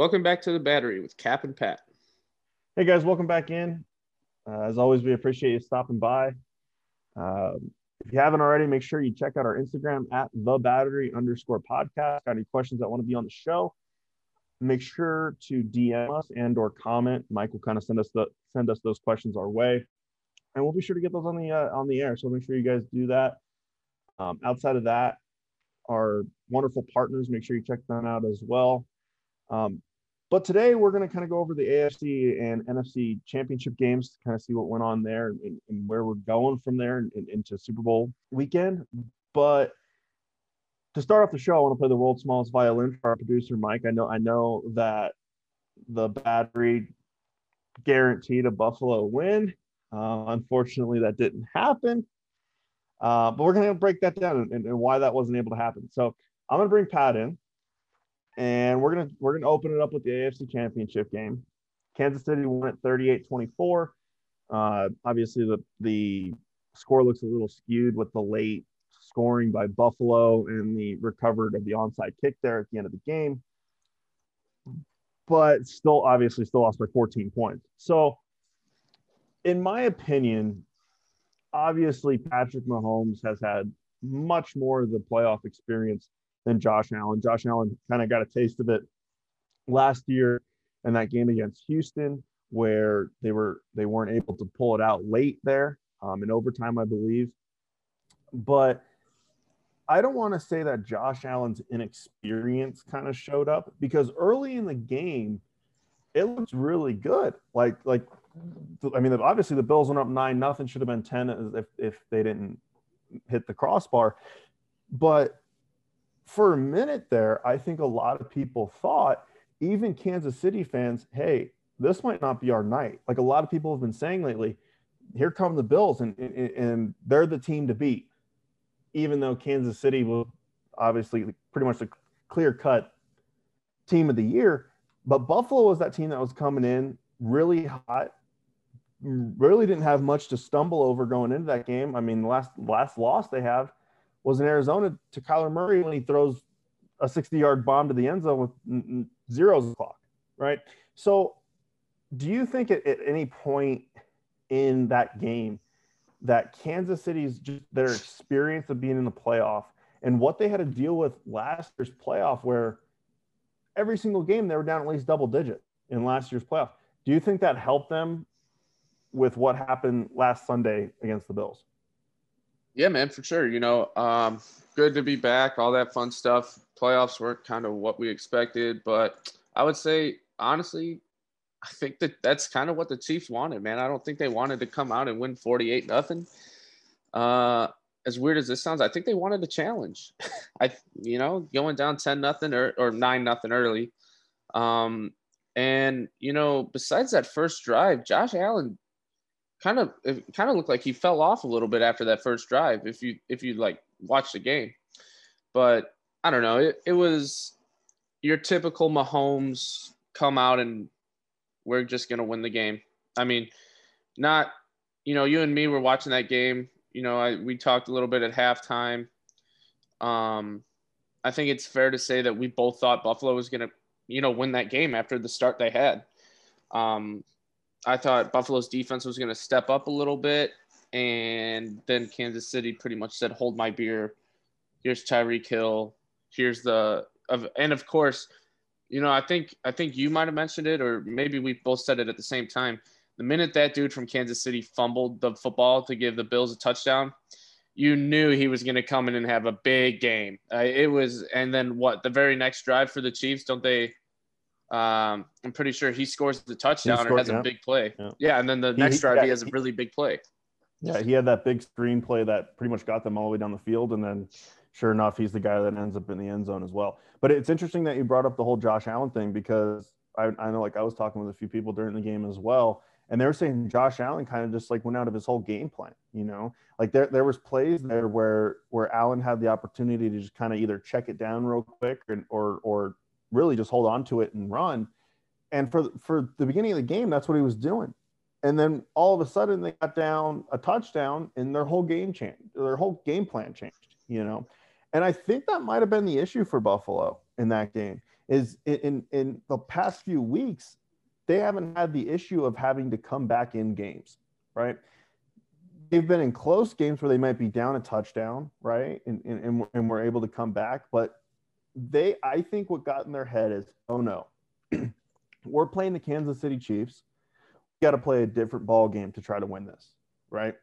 Welcome back to the battery with Kap and Pat. Hey guys, welcome back in. Uh, as always, we appreciate you stopping by. Um, if you haven't already, make sure you check out our Instagram at the battery underscore podcast. Got any questions that want to be on the show? Make sure to DM us and or comment. Mike will kind of send us the send us those questions our way, and we'll be sure to get those on the uh, on the air. So make sure you guys do that. Um, outside of that, our wonderful partners, make sure you check them out as well. Um, but today we're going to kind of go over the AFC and NFC championship games to kind of see what went on there and, and where we're going from there and, and, into Super Bowl weekend. But to start off the show, I want to play the world's smallest violin for our producer Mike. I know I know that the battery guaranteed a Buffalo win. Uh, unfortunately, that didn't happen. Uh, but we're going to break that down and, and, why that wasn't able to happen. So I'm going to bring Pat in and we're gonna we're gonna open it up with the AFC Championship game. Kansas City won at 38-24. Uh, obviously, the the score looks a little skewed with the late scoring by Buffalo and the recovered of the onside kick there at the end of the game. But still, obviously, still lost by 14 points. So, in my opinion, obviously, Patrick Mahomes has had much more of the playoff experience than Josh Allen. Josh Allen kind of got a taste of it last year in that game against Houston, where they were they weren't able to pull it out late there um, in overtime, I believe. But I don't want to say that Josh Allen's inexperience kind of showed up because early in the game, it looked really good. Like like I mean, obviously the Bills went up nine nothing, should have been ten if if they didn't hit the crossbar. But for a minute there, I think a lot of people thought, even Kansas City fans, hey, this might not be our night. Like a lot of people have been saying lately, here come the Bills, and, and, and they're the team to beat. Even though Kansas City was obviously pretty much the clear cut team of the year, but Buffalo was that team that was coming in really hot, really didn't have much to stumble over going into that game. I mean, last last loss they have was in Arizona to Kyler Murray when he throws a 60 yard bomb to the end zone with zeros clock, right? So, do you think at, at any point in that game that Kansas City's just their experience of being in the playoff and what they had to deal with last year's playoff, where every single game they were down at least double digit in last year's playoff, do you think that helped them with what happened last Sunday against the Bills? Yeah, man, for sure. You know, um, good to be back, all that fun stuff. Playoffs weren't kind of what we expected, but I would say, honestly, I think that that's kind of what the Chiefs wanted, man. I don't think they wanted to come out and win 48 nothing. Uh, as weird as this sounds, I think they wanted a challenge. I, you know, going down 10 nothing or, or 9 nothing early. Um, and, you know, besides that first drive, Josh Allen kind of it kind of looked like he fell off a little bit after that first drive if you if you like watch the game. But i don't know it, it was your typical mahomes come out and we're just going to win the game. I mean not you know you and me were watching that game you know I, we talked a little bit at halftime. Um i think it's fair to say that we both thought buffalo was going to you know win that game after the start they had. Um I thought Buffalo's defense was going to step up a little bit, and then Kansas City pretty much said, "Hold my beer." Here's Tyreek Hill. Here's the of, and of course, you know, I think I think you might have mentioned it, or maybe we both said it at the same time. The minute that dude from Kansas City fumbled the football to give the Bills a touchdown, you knew he was going to come in and have a big game. Uh, it was, and then what? The very next drive for the Chiefs, don't they? Um, I'm pretty sure he scores the touchdown scored, or has yeah. a big play. Yeah. yeah. and then the next he, drive yeah, he has a really big play. Yeah, he had that big screen play that pretty much got them all the way down the field, and then sure enough, he's the guy that ends up in the end zone as well. But it's interesting that you brought up the whole Josh Allen thing because I, I know like I was talking with a few people during the game as well, and they were saying Josh Allen kind of just like went out of his whole game plan. You know, like there there was plays there where where Allen had the opportunity to just kind of either check it down real quick or or or really just hold on to it and run. And for for the beginning of the game, that's what he was doing. And then all of a sudden they got down a touchdown and their whole game changed. Their whole game plan changed, you know. And I think that might have been the issue for Buffalo in that game is in in the past few weeks, they haven't had the issue of having to come back in games, right? They've been in close games where they might be down a touchdown, right? And, and, and we're able to come back. But they, I think what got in their head is, oh no, we're playing the Kansas City Chiefs. We got to play a different ball game to try to win this, right?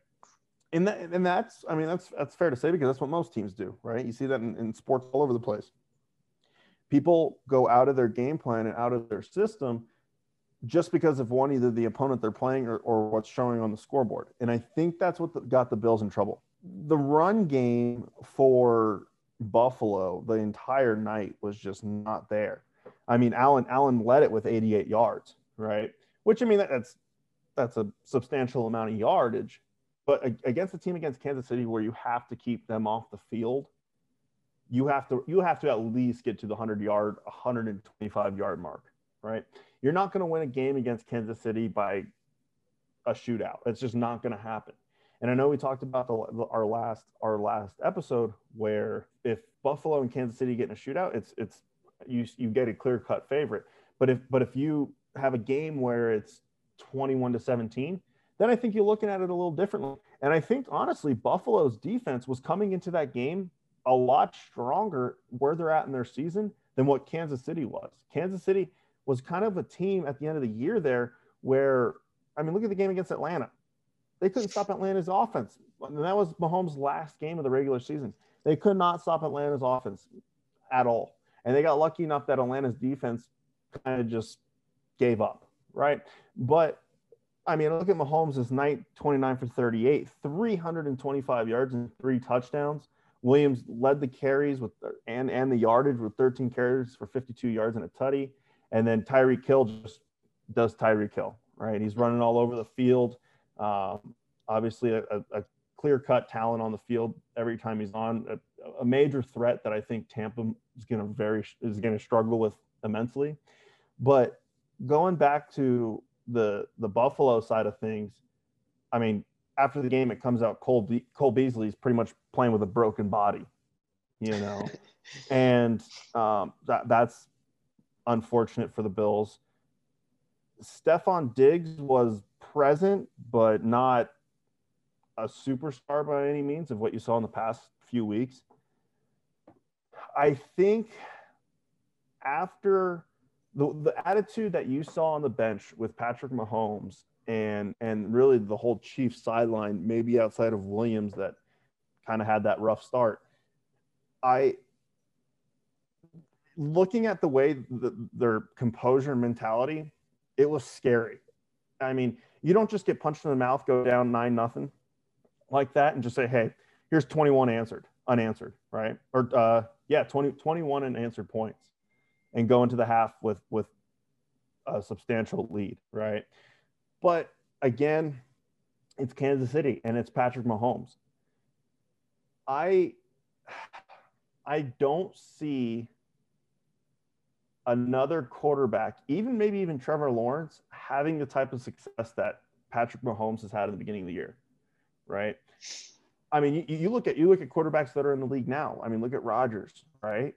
And that, and that's, I mean, that's that's fair to say because that's what most teams do, right? You see that in, in sports all over the place people go out of their game plan and out of their system just because of one either the opponent they're playing or, or what's showing on the scoreboard and i think that's what the, got the bills in trouble the run game for buffalo the entire night was just not there. I mean allen allen led it with 88 yards right? Which i mean that's that's a substantial amount of yardage. But against a team against kansas city where you have to keep them off the field you have to you have to at least get to the 100 yard 125 yard mark right? You're not going to win a game against kansas city by a shootout. It's just not going to happen and i know we talked about the, our last our last episode where if buffalo and kansas city get in a shootout it's it's you you get a clear cut favorite but if but if you have a game where it's 21 to 17 then i think you're looking at it a little differently and i think honestly buffalo's defense was coming into that game a lot stronger where they're at in their season than what Kansas City was. Kansas City was kind of a team at the end of the year there where, I mean, look at the game against Atlanta. They couldn't stop Atlanta's offense. And that was Mahomes' last game of the regular season. They could not stop Atlanta's offense at all. And they got lucky enough that Atlanta's defense kind of just gave up, right? But I mean, look at Mahomes' this night 29 for 38, 325 yards and three touchdowns. Williams led the carries with and and the yardage with 13 carries for 52 yards and a tutty. And then Tyreek Hill just does Tyreek Hill, right? He's running all over the field. Um, obviously, a, a clear cut talent on the field every time he's on. A, a major threat that I think Tampa is going to very is going to struggle with immensely. But going back to the the Buffalo side of things, I mean, after the game, it comes out Cole, Be- Cole Beasley is pretty much playing with a broken body, you know, and um, that that's unfortunate for the Bills. Stefon Diggs was present, but not a superstar by any means of what you saw in the past few weeks. I think after the, the attitude that you saw on the bench with Patrick Mahomes and and really the whole Chiefs sideline, maybe outside of Williams that kind of had that rough start. I looking at the way the, their composure and mentality, it was scary. I mean, you don't just get punched in the mouth, go down nine nothing like that, and just say, "Hey, here's 21 answered, unanswered," right? Or uh, yeah, 20, 21 unanswered points, and go into the half with with a substantial lead, right? But again, it's Kansas City and it's Patrick Mahomes. I I don't see another quarterback, even maybe even Trevor Lawrence, having the type of success that Patrick Mahomes has had at the beginning of the year, right? I mean, you, you look at you look at quarterbacks that are in the league now. I mean, look at Rodgers, right?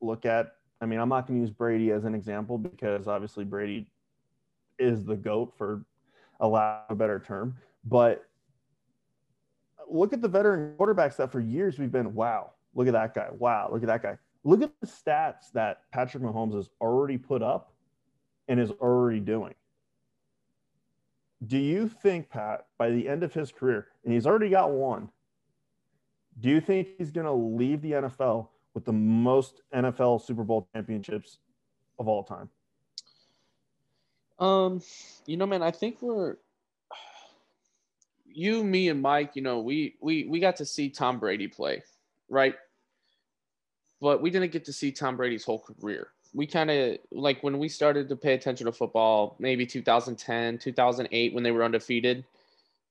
Look at I mean, I'm not going to use Brady as an example because obviously Brady is the goat for a lack of a better term. But look at the veteran quarterbacks that for years we've been, wow, look at that guy. Wow, look at that guy. Look at the stats that Patrick Mahomes has already put up and is already doing. Do you think, Pat, by the end of his career, and he's already got one, do you think he's going to leave the NFL with the most NFL Super Bowl championships of all time? Um, you know, man, I think we're you, me, and Mike. You know, we we we got to see Tom Brady play, right? But we didn't get to see Tom Brady's whole career. We kind of like when we started to pay attention to football, maybe 2010, 2008, when they were undefeated.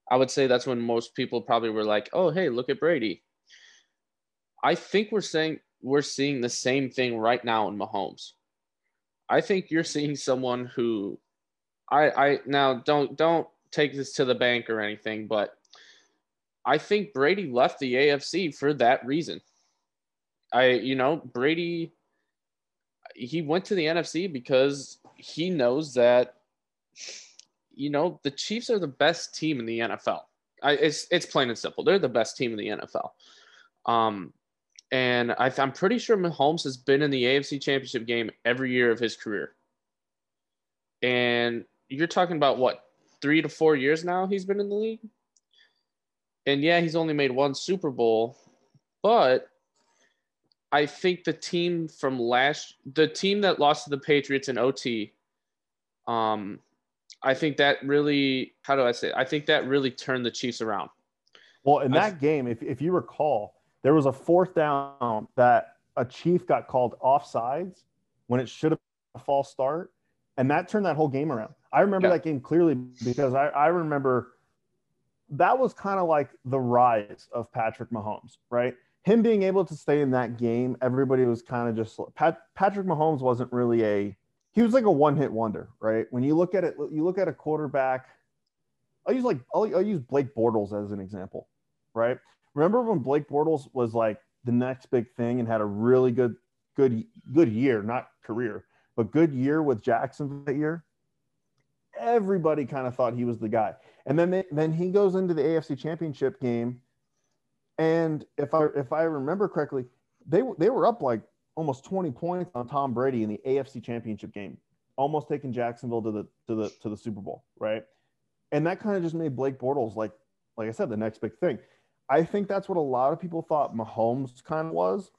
I would say that's when most people probably were like, "Oh, hey, look at Brady." I think we're saying we're seeing the same thing right now in Mahomes. I think you're seeing someone who I I now don't don't take this to the bank or anything, but I think Brady left the AFC for that reason. I you know Brady he went to the NFC because he knows that you know the Chiefs are the best team in the NFL. I, it's it's plain and simple. They're the best team in the NFL. Um, and I, I'm pretty sure Mahomes has been in the AFC Championship game every year of his career. And you're talking about what three to four years now he's been in the league. And yeah, he's only made one Super Bowl, but I think the team from last, the team that lost to the Patriots in OT, um, I think that really, how do I say? It? I think that really turned the Chiefs around. Well, in that game, if, if you recall, there was a fourth down that a Chief got called offsides when it should have been a false start. And that turned that whole game around. I remember yeah. that game clearly because I, I remember that was kind of like the rise of Patrick Mahomes, right? Him being able to stay in that game, everybody was kind of just Pat, Patrick Mahomes wasn't really a he was like a one hit wonder, right? When you look at it, you look at a quarterback. I'll use like I'll, I'll use Blake Bortles as an example, right? Remember when Blake Bortles was like the next big thing and had a really good, good, good year, not career, but good year with Jackson that year? Everybody kind of thought he was the guy. And then they, then he goes into the AFC Championship game, and if I if I remember correctly, they they were up like almost 20 points on Tom Brady in the AFC Championship game, almost taking Jacksonville to the to the to the Super Bowl, right? And that kind of just made Blake Bortles like like I said the next big thing. I think that's what a lot of people thought Mahomes kind of was.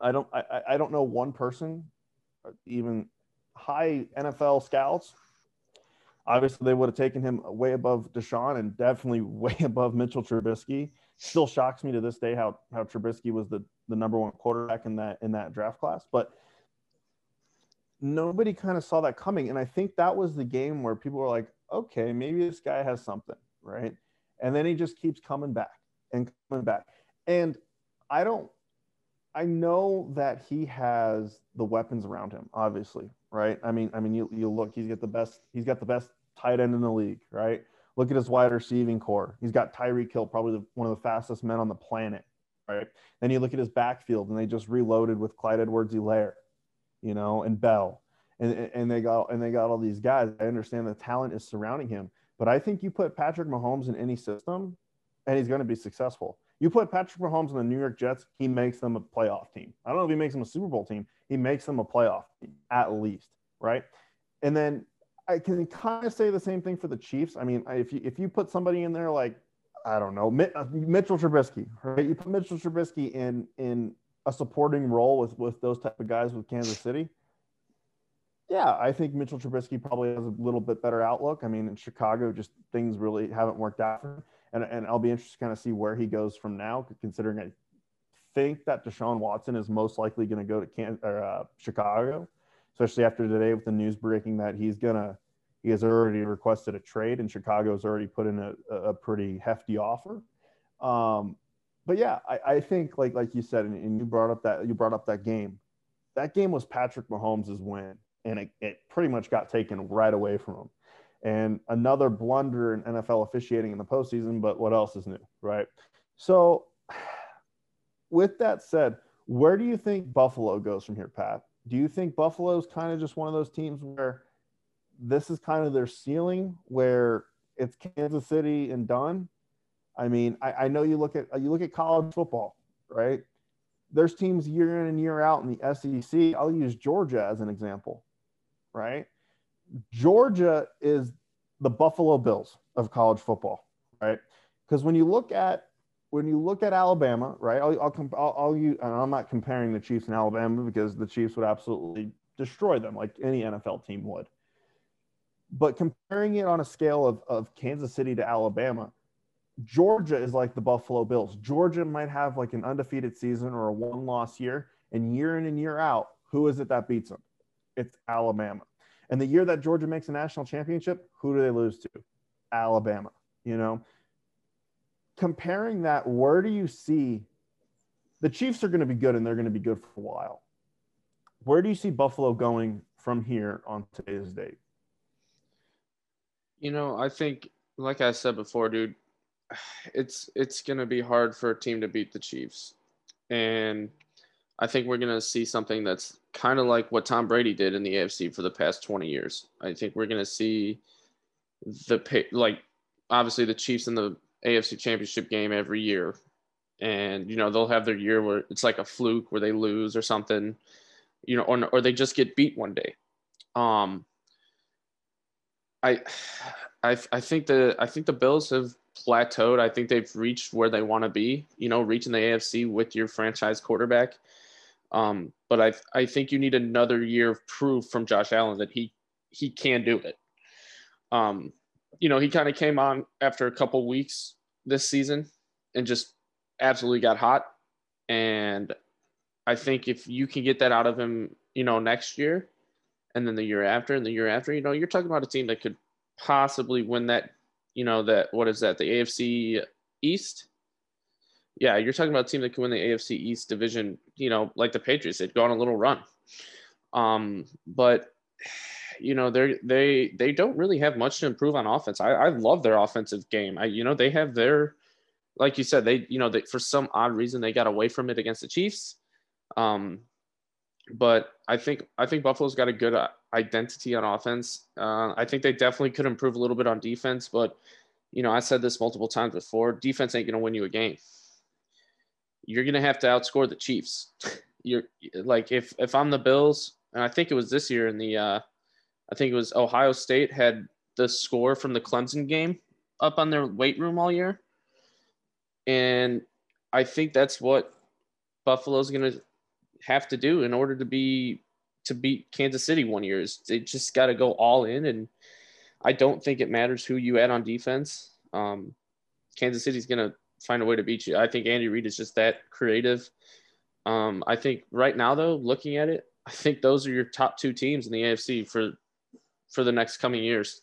I don't I, I don't know one person, even high NFL scouts. Obviously, they would have taken him way above Deshaun and definitely way above Mitchell Trubisky. Still shocks me to this day how how Trubisky was the, the number one quarterback in that in that draft class. But nobody kind of saw that coming. And I think that was the game where people were like, okay, maybe this guy has something, right? And then he just keeps coming back and coming back. And I don't, I know that he has the weapons around him, obviously, right? I mean, I mean, you, you look, he's got the best, he's got the best tight end in the league, right? Look at his wide receiving core. He's got Tyreek Hill, probably the, one of the fastest men on the planet, right? Then you look at his backfield, and they just reloaded with Clyde Edwards-Helaire, you know, and Bell, and and they got and they got all these guys. I understand the talent is surrounding him, but I think you put Patrick Mahomes in any system, and he's going to be successful. You put Patrick Mahomes on the New York Jets, he makes them a playoff team. I don't know if he makes them a Super Bowl team. He makes them a playoff team at least, right? And then I can kind of say the same thing for the Chiefs. I mean, if you if you put somebody in there like I don't know uh, Mitchell Trubisky, right? You put Mitchell Trubisky in in a supporting role with with those type of guys with Kansas City. Yeah, I think Mitchell Trubisky probably has a little bit better outlook. I mean, in Chicago, just things really haven't worked out for him and, and I'll be interested to kind of see where he goes from now, considering I think that Deshaun Watson is most likely going to go to Can- or, uh, Chicago, especially after today with the news breaking that he's gonna he has already requested a trade and Chicago has already put in a, a pretty hefty offer. Um, but yeah, I, I, think like like you said, and, and, you brought up that you brought up that game. That game was Patrick Mahomes' win, and it, it pretty much got taken right away from him and another blunder in NFL officiating in the postseason. But what else is new, right? So, with that said, where do you think Buffalo goes from here, Pat? Do you think Buffalo is kind of just one of those teams where this is kind of their ceiling, where it's Kansas City and done? I mean, I, I know you look at you look at college football, right? There's teams year in and year out in the SEC. I'll use Georgia as an example, right? Georgia is the Buffalo Bills of college football, right? Because when you look at when you look at Alabama, right? I'll I'll, I'll, I'll use, and I'm not comparing the Chiefs and Alabama because the Chiefs would absolutely destroy them like any NFL team would. But comparing it on a scale of, of Kansas City to Alabama, Georgia is like the Buffalo Bills. Georgia might have like an undefeated season or a one loss year, and year in and year out, who is it that beats them? It's Alabama. And the year that Georgia makes a national championship, who do they lose to? Alabama. You know, comparing that, where do you see the Chiefs are going to be good and they're going to be good for a while? Where do you see Buffalo going from here on today's date? You know, I think, like I said before, dude, it's it's going to be hard for a team to beat the Chiefs, and I think we're going to see something that's kind of like what Tom Brady did in the AFC for the past 20 years. I think we're going to see the like obviously the Chiefs and the AFC Championship game every year. And you know, they'll have their year where it's like a fluke where they lose or something, you know, or or they just get beat one day. Um I I I think the I think the Bills have plateaued. I think they've reached where they want to be, you know, reaching the AFC with your franchise quarterback. Um, but I I think you need another year of proof from Josh Allen that he he can do it. Um, you know, he kind of came on after a couple weeks this season and just absolutely got hot. And I think if you can get that out of him, you know, next year and then the year after and the year after, you know, you're talking about a team that could possibly win that, you know, that what is that, the AFC East? Yeah, you're talking about a team that can win the AFC East division, you know, like the Patriots. They'd go on a little run. Um, but you know they they they don't really have much to improve on offense. I, I love their offensive game. I you know they have their like you said they you know they, for some odd reason they got away from it against the Chiefs. Um, but I think I think Buffalo's got a good uh, identity on offense. Uh, I think they definitely could improve a little bit on defense, but you know I said this multiple times before. Defense ain't gonna win you a game. You're gonna have to outscore the Chiefs. You're like if if I'm the Bills, and I think it was this year in the uh, I think it was Ohio State had the score from the Clemson game up on their weight room all year. And I think that's what Buffalo's going to have to do in order to be to beat Kansas City one year is they just got to go all in and I don't think it matters who you add on defense. Um, Kansas City's going to find a way to beat you. I think Andy Reid is just that creative. Um, I think right now though, looking at it, I think those are your top two teams in the AFC for for the next coming years.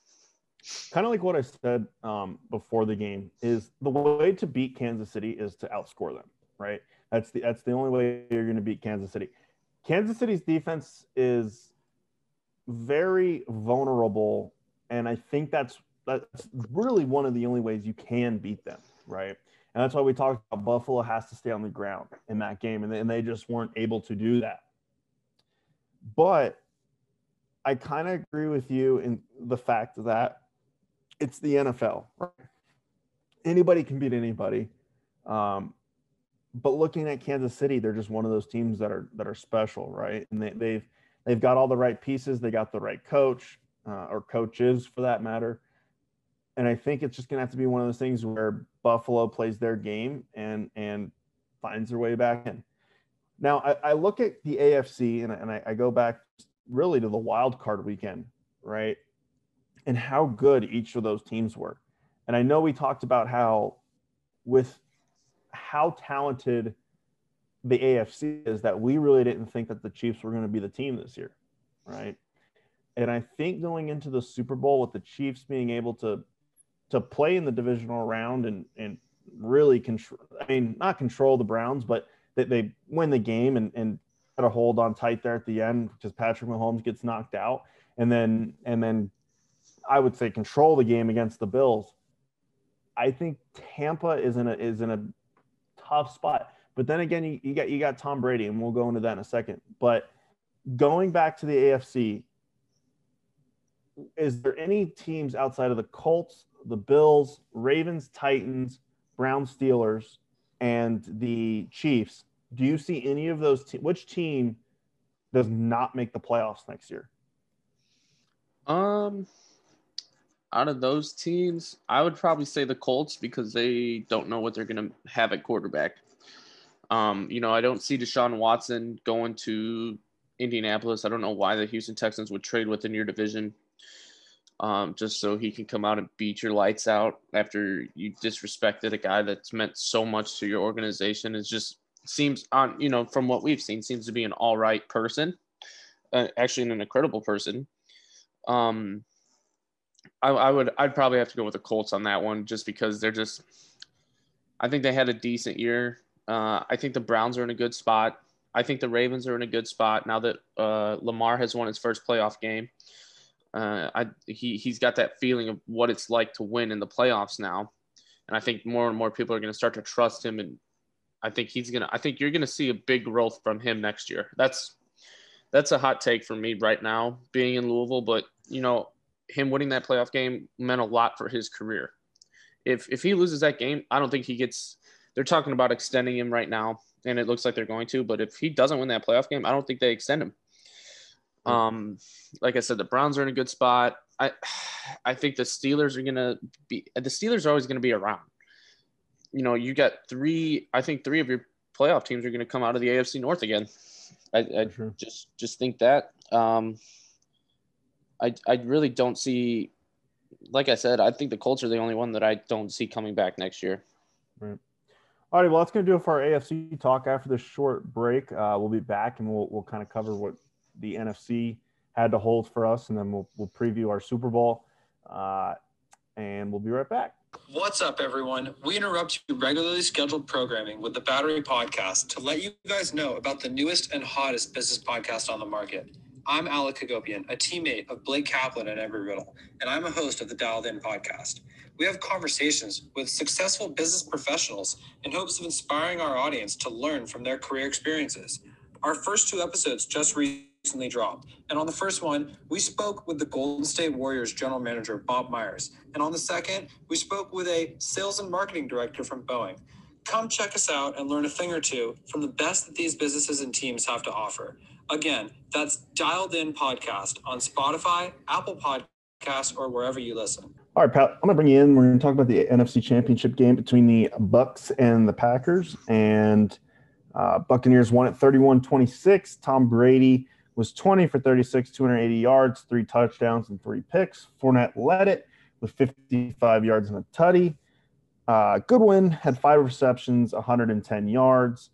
Kind of like what I said um, before the game is the way to beat Kansas City is to outscore them, right? That's the that's the only way you're going to beat Kansas City. Kansas City's defense is very vulnerable, and I think that's that's really one of the only ways you can beat them, right? And that's why we talked about Buffalo has to stay on the ground in that game, and they, and they just weren't able to do that. But I kind of agree with you in the fact that it's the NFL. Right? Anybody can beat anybody. Um, but looking at Kansas City, they're just one of those teams that are that are special, right? And they, have they've, they've got all the right pieces. They got the right coach uh, or coaches for that matter. And I think it's just gonna have to be one of those things where Buffalo plays their game and and finds their way back in. Now I, I look at the AFC and, and I, I go back really to the wild card weekend, right? And how good each of those teams were. And I know we talked about how, with how talented the AFC is, that we really didn't think that the Chiefs were going to be the team this year, right? And I think going into the Super Bowl with the Chiefs being able to to play in the divisional round and and really control, I mean, not control the Browns, but that they win the game and and a hold on tight there at the end because Patrick Mahomes gets knocked out, and then and then I would say control the game against the Bills. I think Tampa is in a is in a tough spot. But then again, you, you got you got Tom Brady, and we'll go into that in a second. But going back to the AFC, is there any teams outside of the Colts, the Bills, Ravens, Titans, Browns, Steelers, and the Chiefs do you see any of those? Te- which team does not make the playoffs next year? Um, out of those teams, I would probably say the Colts because they don't know what they're going to have at quarterback. Um, you know, I don't see Deshaun Watson going to Indianapolis. I don't know why the Houston Texans would trade within your division um, just so he can come out and beat your lights out after you disrespected a guy that's meant so much to your organization. Is just seems on you know from what we've seen seems to be an all right person, uh, actually an incredible person. Um, I, I would I'd probably have to go with the Colts on that one just because they're just. I think they had a decent year. Uh, I think the Browns are in a good spot. I think the Ravens are in a good spot now that uh, Lamar has won his first playoff game. Uh, I, he he's got that feeling of what it's like to win in the playoffs now, and I think more and more people are going to start to trust him and I think he's gonna. I think you're gonna see a big growth from him next year. That's that's a hot take for me right now, being in Louisville. But you know, him winning that playoff game meant a lot for his career. If if he loses that game, I don't think he gets. They're talking about extending him right now, and it looks like they're going to. But if he doesn't win that playoff game, I don't think they extend him. Um, like I said, the Browns are in a good spot. I I think the Steelers are gonna be. The Steelers are always gonna be around. You know, you got three. I think three of your playoff teams are gonna come out of the AFC North again. I, I sure. just just think that. Um, I I really don't see. Like I said, I think the Colts are the only one that I don't see coming back next year. Right. All right. Well, that's going to do it for our AFC talk. After this short break, uh, we'll be back and we'll we'll kind of cover what the NFC had to hold for us, and then we'll we'll preview our Super Bowl, uh, and we'll be right back. What's up, everyone? We interrupt your regularly scheduled programming with the Battery Podcast to let you guys know about the newest and hottest business podcast on the market. I'm Alec Hagopian, a teammate of Blake Kaplan at Embry-Riddle, and I'm a host of the Dialed In podcast. We have conversations with successful business professionals in hopes of inspiring our audience to learn from their career experiences. Our first two episodes just recently recently dropped. And on the first one, we spoke with the Golden State Warriors general manager, Bob Myers. And on the second, we spoke with a sales and marketing director from Boeing. Come check us out and learn a thing or two from the best that these businesses and teams have to offer. Again, that's Dialed In Podcast on Spotify, Apple Podcasts, or wherever you listen. All right, Pat, I'm going to bring you in. We're going to talk about the NFC Championship game between the Bucks and the Packers. And uh, Buccaneers won at 31 26. Tom Brady was 20 for 36, 280 yards, three touchdowns, and three picks. Fournette led it with 55 yards and a tutty. Uh, Goodwin had five receptions, 110 yards.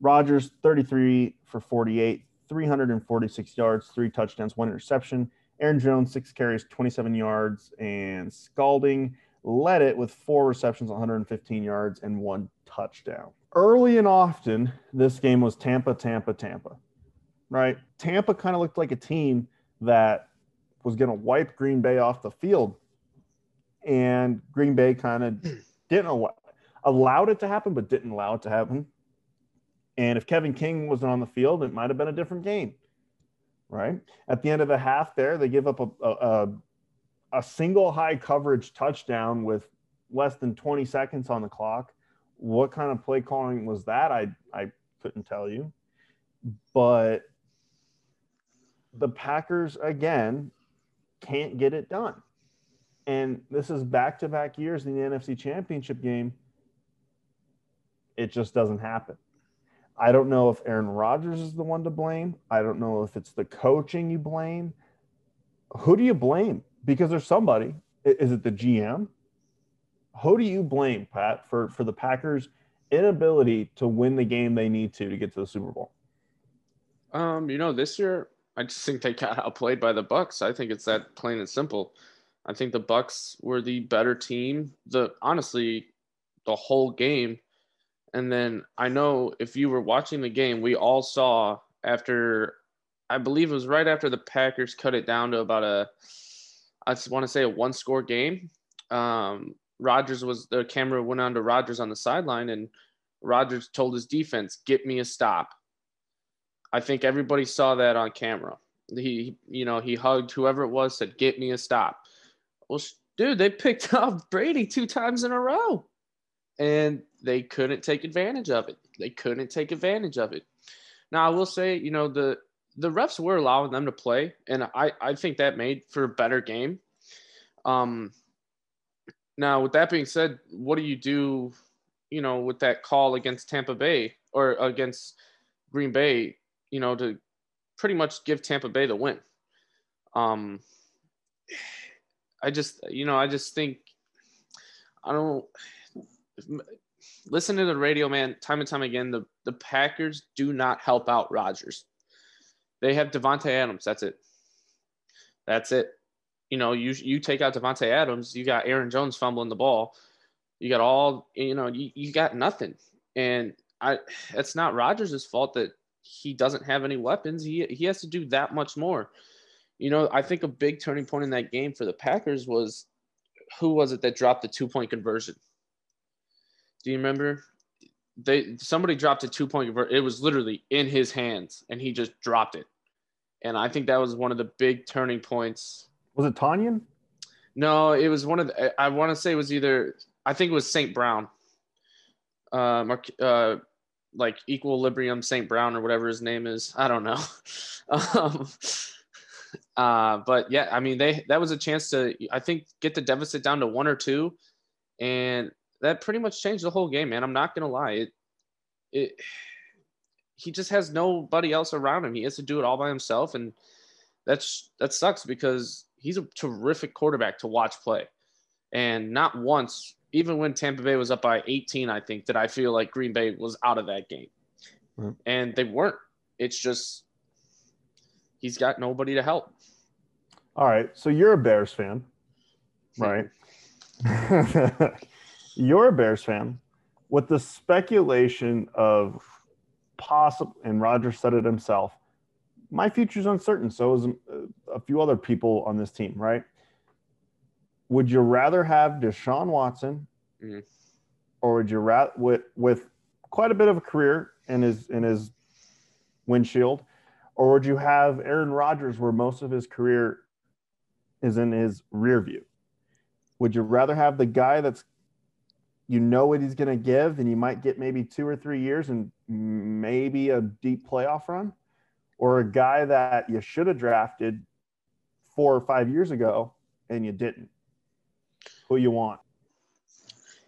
Rodgers, 33 for 48, 346 yards, three touchdowns, one interception. Aaron Jones, six carries, 27 yards, and Scantling led it with four receptions, 115 yards, and one touchdown. Early and often, this game was Tampa, Tampa, Tampa right? Tampa kind of looked like a team that was going to wipe Green Bay off the field. And Green Bay kind of didn't allow, allowed it to happen, but didn't allow it to happen. And if Kevin King wasn't on the field, it might have been a different game, right? At the end of the half, there they give up a, a, a single high coverage touchdown with less than 20 seconds on the clock. What kind of play calling was that? I I couldn't tell you, but the Packers again can't get it done. And this is back to back years in the NFC Championship game. It just doesn't happen. I don't know if Aaron Rodgers is the one to blame. I don't know if it's the coaching you blame. Who do you blame? Because there's somebody. Is it the GM? Who do you blame, Pat, for, for the Packers' inability to win the game they need to to get to the Super Bowl? Um, you know, this year I just think they got outplayed by the Bucks. I think it's that plain and simple. I think the Bucks were the better team. The honestly, the whole game. And then I know if you were watching the game, we all saw after I believe it was right after the Packers cut it down to about a I just want to say a one score game. Um, Rodgers was the camera went on to Rodgers on the sideline and Rodgers told his defense, "Get me a stop." I think everybody saw that on camera. He, you know, he hugged whoever it was, said, "Get me a stop." Well, dude, they picked off Brady two times in a row, and they couldn't take advantage of it. They couldn't take advantage of it. Now, I will say, you know, the the refs were allowing them to play, and I I think that made for a better game. Um. Now, with that being said, what do you do, you know, with that call against Tampa Bay or against Green Bay? You know, to pretty much give Tampa Bay the win. Um, I just, you know, I just think I don't listen to the radio, man. Time and time again, the the Packers do not help out Rodgers. They have Davante Adams. That's it. That's it. You know, you you take out Davante Adams, you got Aaron Jones fumbling the ball. You got all, you know, you, you got nothing. And I, it's not Rodgers' fault that he doesn't have any weapons. He he has to do that much more. You know, I think a big turning point in that game for the Packers was who was it that dropped the two point conversion? Do you remember? they somebody dropped a two point convert. It was literally in his hands, and he just dropped it. And I think that was one of the big turning points. Was it Tonyan? No, it was one of the. I want to say it was either. I think it was St. Brown. Uh, uh, like Equilibrium St. Brown or whatever his name is. I don't know. um, uh, but yeah, I mean, they that was a chance to I think get the deficit down to one or two, and that pretty much changed the whole game, man. I'm not gonna lie. It it he just has nobody else around him. He has to do it all by himself, and that's that sucks because he's a terrific quarterback to watch play. And not once, even when Tampa Bay was up by 18, I think that I feel like Green Bay was out of that game, right. and they weren't. It's just he's got nobody to help. All right, so you're a Bears fan, hmm. right? you're a Bears fan with the speculation of possible, and Roger said it himself. My future's uncertain. So is uh, a few other people on this team, right? Would you rather have Deshaun Watson, mm-hmm. or would you rather with with quite a bit of a career in his in his windshield, or would you have Aaron Rodgers, where most of his career is in his rear view? Would you rather have the guy that's you know what he's going to give, and you might get maybe two or three years and maybe a deep playoff run, or a guy that you should have drafted four or five years ago and you didn't? Who you want?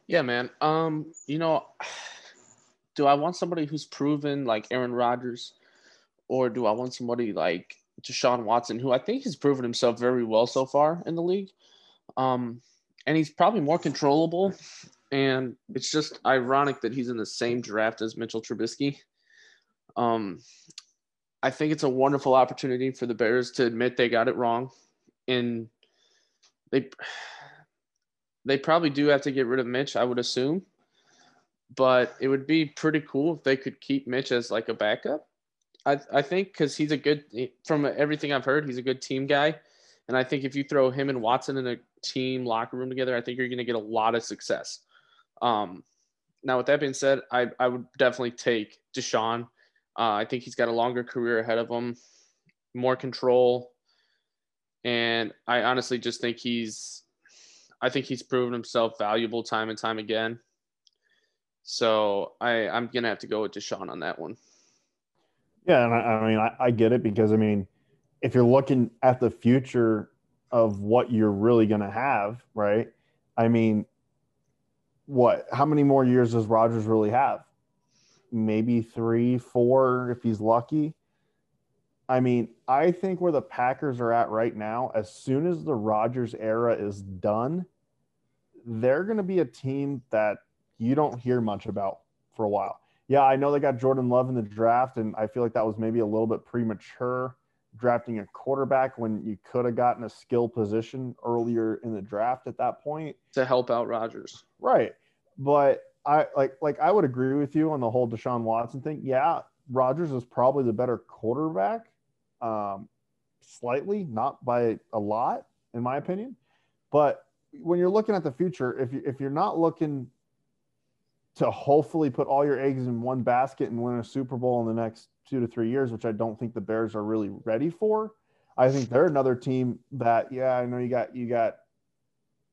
Yeah, man. Um, you know, do I want somebody who's proven like Aaron Rodgers, or do I want somebody like Deshaun Watson, who I think has proven himself very well so far in the league? Um, and he's probably more controllable and it's just ironic that he's in the same draft as Mitchell Trubisky. Um, I think it's a wonderful opportunity for the Bears to admit they got it wrong, and they they probably do have to get rid of Mitch, I would assume. But it would be pretty cool if they could keep Mitch as like a backup. I I think because he's a good from everything I've heard, he's a good team guy, and I think if you throw him and Watson in a team locker room together, I think you're going to get a lot of success. Um, now, with that being said, I, I would definitely take Deshaun. Uh, I think he's got a longer career ahead of him, more control, and I honestly just think he's, I think he's proven himself valuable time and time again. So I I'm gonna have to go with Deshaun on that one. Yeah, and I, I mean I, I get it because I mean, if you're looking at the future of what you're really gonna have, right? I mean, what? How many more years does Rodgers really have? Maybe three, four, if he's lucky. I mean, I think where the Packers are at right now, as soon as the Rodgers era is done, they're going to be a team that you don't hear much about for a while. Yeah, I know they got Jordan Love in the draft, and I feel like that was maybe a little bit premature drafting a quarterback when you could have gotten a skill position earlier in the draft at that point to help out Rodgers. Right. But I like like I would agree with you on the whole Deshaun Watson thing. Yeah, Rodgers is probably the better quarterback. Um, slightly, not by a lot, in my opinion. But when you're looking at the future, if you if you're not looking to hopefully put all your eggs in one basket and win a Super Bowl in the next two to three years, which I don't think the Bears are really ready for. I think they're another team that, yeah, I know you got you got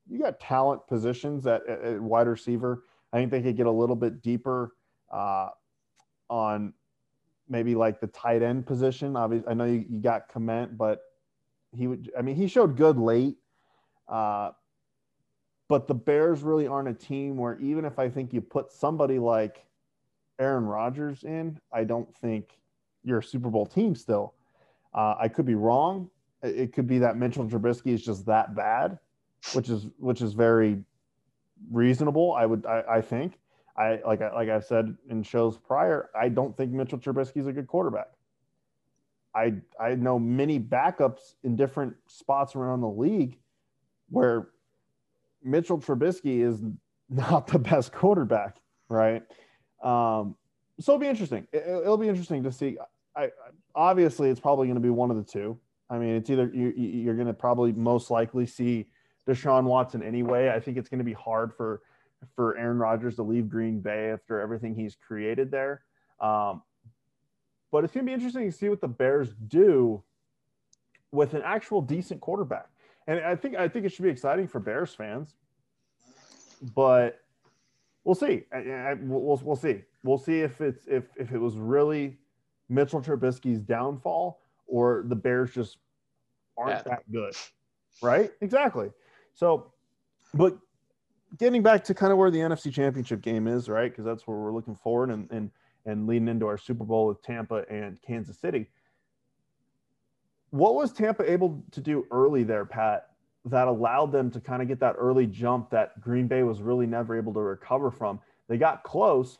you got talent positions at, at wide receiver. I think they could get a little bit deeper uh, on maybe like the tight end position. Obviously, I know you, you got Kmet, but he would. I mean, he showed good late. Uh, but the Bears really aren't a team where even if I think you put somebody like Aaron Rodgers in, I don't think you're a Super Bowl team still. Uh, I could be wrong. It could be that Mitchell Trubisky is just that bad, which is which is very reasonable. I would I, I think. I like I like I've said in shows prior, I don't think Mitchell Trubisky is a good quarterback. I I know many backups in different spots around the league where Mitchell Trubisky is not the best quarterback, right? Um, so it'll be interesting. It, will be interesting to see. I, I obviously it's probably going to be one of the two. I mean, it's either you, you're going to probably most likely see Deshaun Watson anyway. I think it's going to be hard for for Aaron Rodgers to leave Green Bay after everything he's created there. Um, but it's going to be interesting to see what the Bears do with an actual decent quarterback. And I think I think it should be exciting for Bears fans. But we'll see. I, I, we'll, we'll see. We'll see if it's if if it was really Mitchell Trubisky's downfall or the Bears just aren't yeah. that good. Right? Exactly. So, but getting back to kind of where the NFC Championship game is, right? Because that's where we're looking forward and and and leading into our Super Bowl with Tampa and Kansas City. What was Tampa able to do early there, Pat, that allowed them to kind of get that early jump that Green Bay was really never able to recover from? They got close,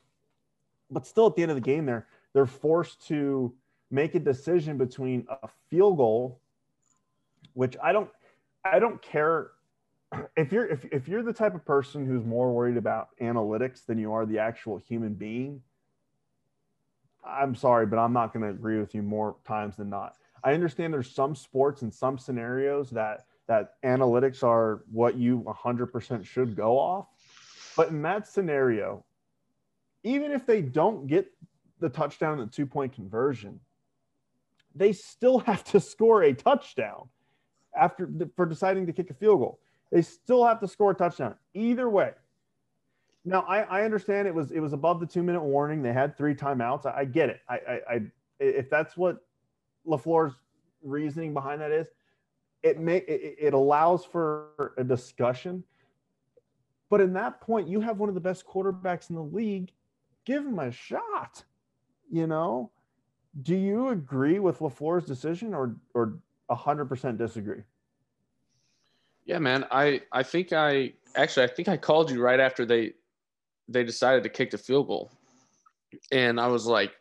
but still at the end of the game there, they're forced to make a decision between a field goal, which I don't I don't care if you're if, if you're the type of person who's more worried about analytics than you are the actual human being I'm sorry, but I'm not going to agree with you more times than not. I understand there's some sports and some scenarios that that analytics are what you 100% should go off. But in that scenario, even if they don't get the touchdown and the two point conversion, they still have to score a touchdown after for deciding to kick a field goal. They still have to score a touchdown either way. Now I, I understand it was it was above the two minute warning. They had three timeouts. I, I get it. I, I, I if that's what LaFleur's reasoning behind that is, it may it, it allows for a discussion. But in that point, you have one of the best quarterbacks in the league. Give him a shot. You know, do you agree with LaFleur's decision or or hundred percent disagree? Yeah, man. I I think I actually I think I called you right after they they decided to kick the field goal. And I was like,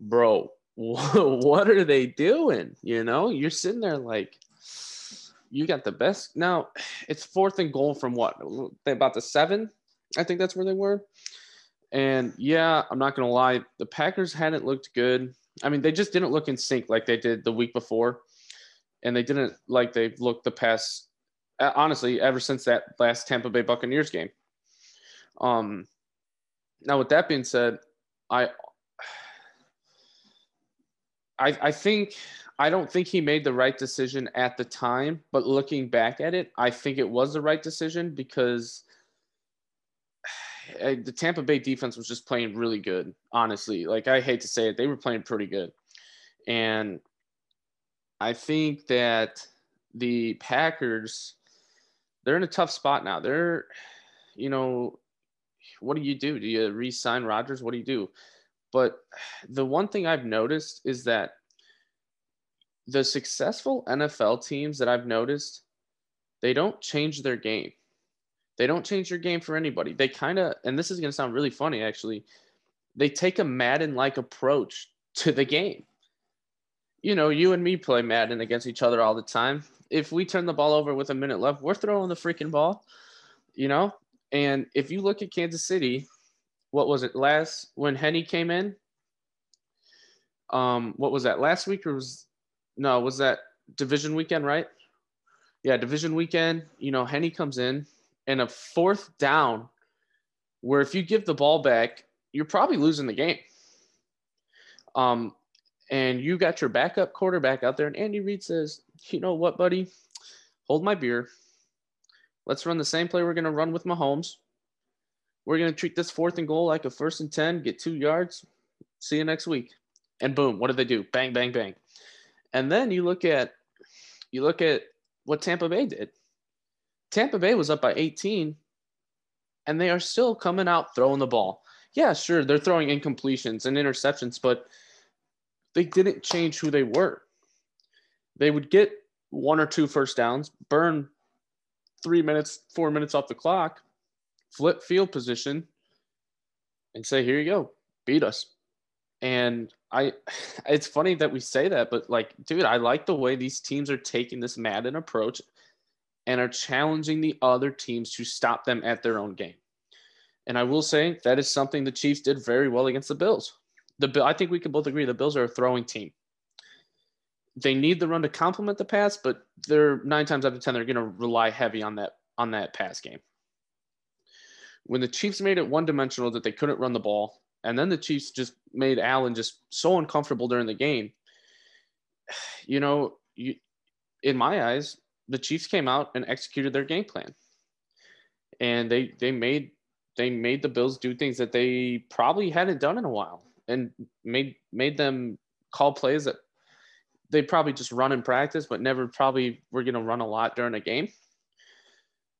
bro, what are they doing? You know, you're sitting there like, you got the best. Now, it's fourth and goal from what? About the seven? I think that's where they were. And yeah, I'm not going to lie. The Packers hadn't looked good. I mean, they just didn't look in sync like they did the week before. And they didn't like they've looked the past, honestly, ever since that last Tampa Bay Buccaneers game. Um, now, with that being said, I, I, I think I don't think he made the right decision at the time, but looking back at it, I think it was the right decision because eh, the Tampa Bay defense was just playing really good. Honestly, like I hate to say it, they were playing pretty good, and I think that the Packers they're in a tough spot now. They're, you know, what do you do? Do you re-sign Rodgers? What do you do? But the one thing I've noticed is that the successful NFL teams that I've noticed, they don't change their game. They don't change their game for anybody. They kind of, and this is going to sound really funny actually, they take a Madden like approach to the game. You know, you and me play Madden against each other all the time. If we turn the ball over with a minute left, we're throwing the freaking ball. You know, and if you look at Kansas City, what was it last when Henne came in? Um, what was that last week or was no, was that division weekend, right? Yeah, division weekend. You know, Henne comes in and a fourth down where if you give the ball back, you're probably losing the game. Um, and you got your backup quarterback out there, and Andy Reid says, "You know what, buddy? Hold my beer. Let's run the same play we're going to run with Mahomes. We're going to treat this fourth and goal like a first and 10, get two yards. See you next week. And boom, what did they do? Bang, bang, bang. And then you look at you look at what Tampa Bay did. Tampa Bay was up by 18 and they are still coming out throwing the ball. Yeah, sure, they're throwing incompletions and interceptions, but they didn't change who they were. They would get one or two first downs, burn three minutes, four minutes off the clock, flip field position, and say, here you go, beat us. And I, it's funny that we say that, but like, dude, I like the way these teams are taking this Madden approach and are challenging the other teams to stop them at their own game. And I will say that is something the Chiefs did very well against the Bills. The I think we can both agree the Bills are a throwing team they need the run to complement the pass, but they're nine times out of ten they're going to rely heavy on that on that pass game. When the Chiefs made it one dimensional that they couldn't run the ball, and then the Chiefs just made Allen just so uncomfortable during the game. You know, you, in my eyes, the Chiefs came out and executed their game plan, and they they made they made the Bills do things that they probably hadn't done in a while, and made made them call plays that they probably just run in practice, but never probably were going to run a lot during a game.